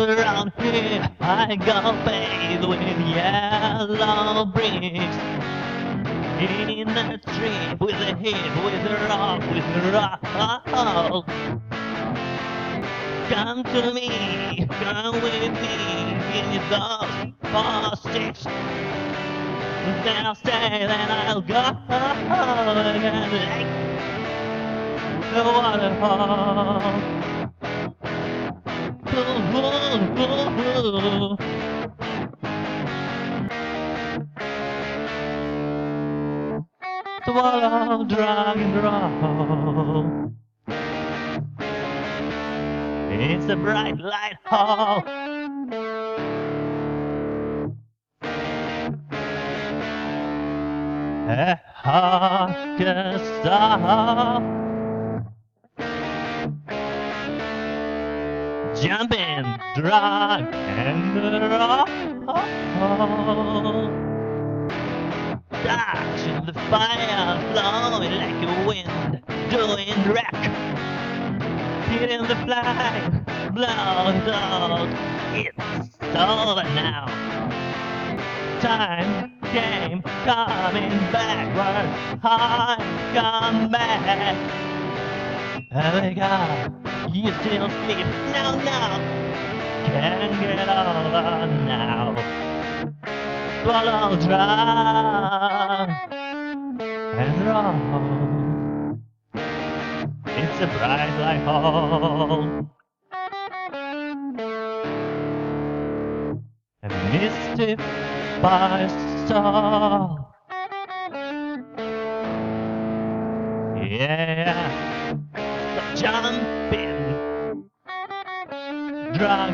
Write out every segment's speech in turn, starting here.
around here I go bathed with yellow bricks. In a trip with a hip, with a rock, with a rock. Come to me, come with me, give me those four sticks Then I'll stay, then I'll go like the waterfall Swallow, drug and roll. It's a bright light hall. A hawker star. Jumping, drug and roll. Dodge the fire, flowing like a wind, doing wreck. Hitting the flag, blow out. It's over now. Time came coming backward. I come back. Oh God, you still sleep? No, no. Can't get over now. Swallow dry and roll. It's a bright light hall. A misty by star. Yeah, so jumping, roll.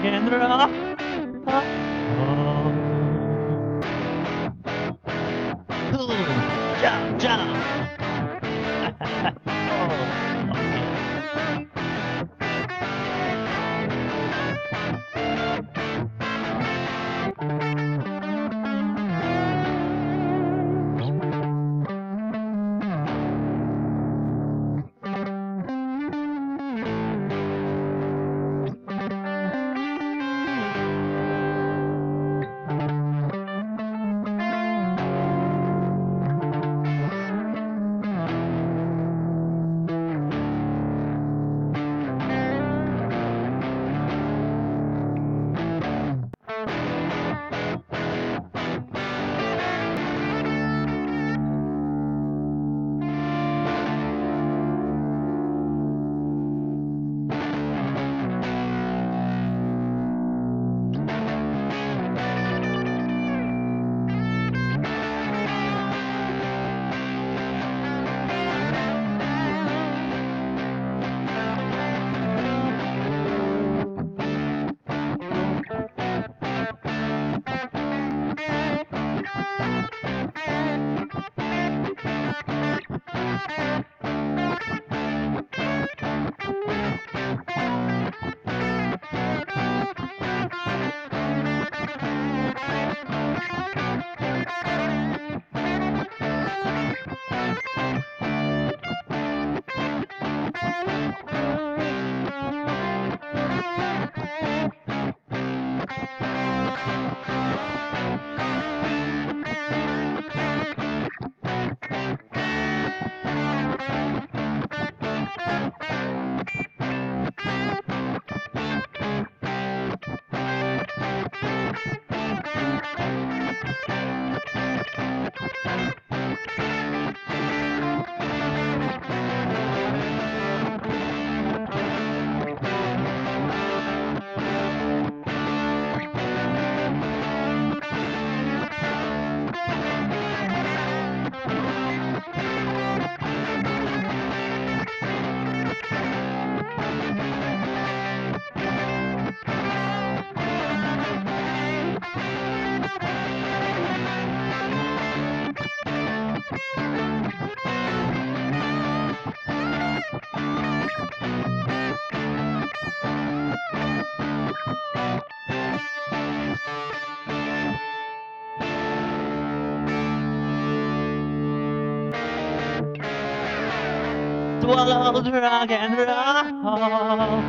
Swallow, drug and roll.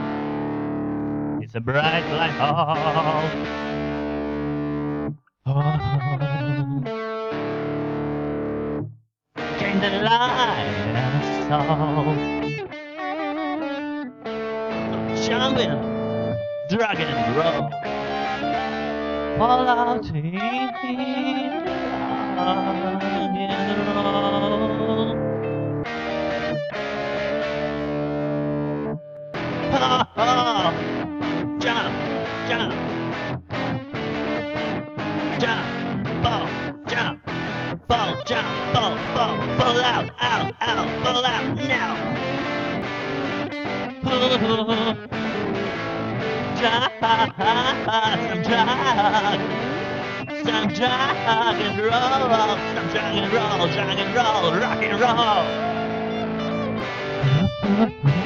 It's a bright light hall. Oh. Came the light and saw. Jumping, drug and roll. Fall out in rock and roll. Jump, ball, jump, ball, jump, ball, ball, fall out, out, out, fall out now. Drag, some drag, some drug and roll, some drug and roll, drug and roll, rock and roll.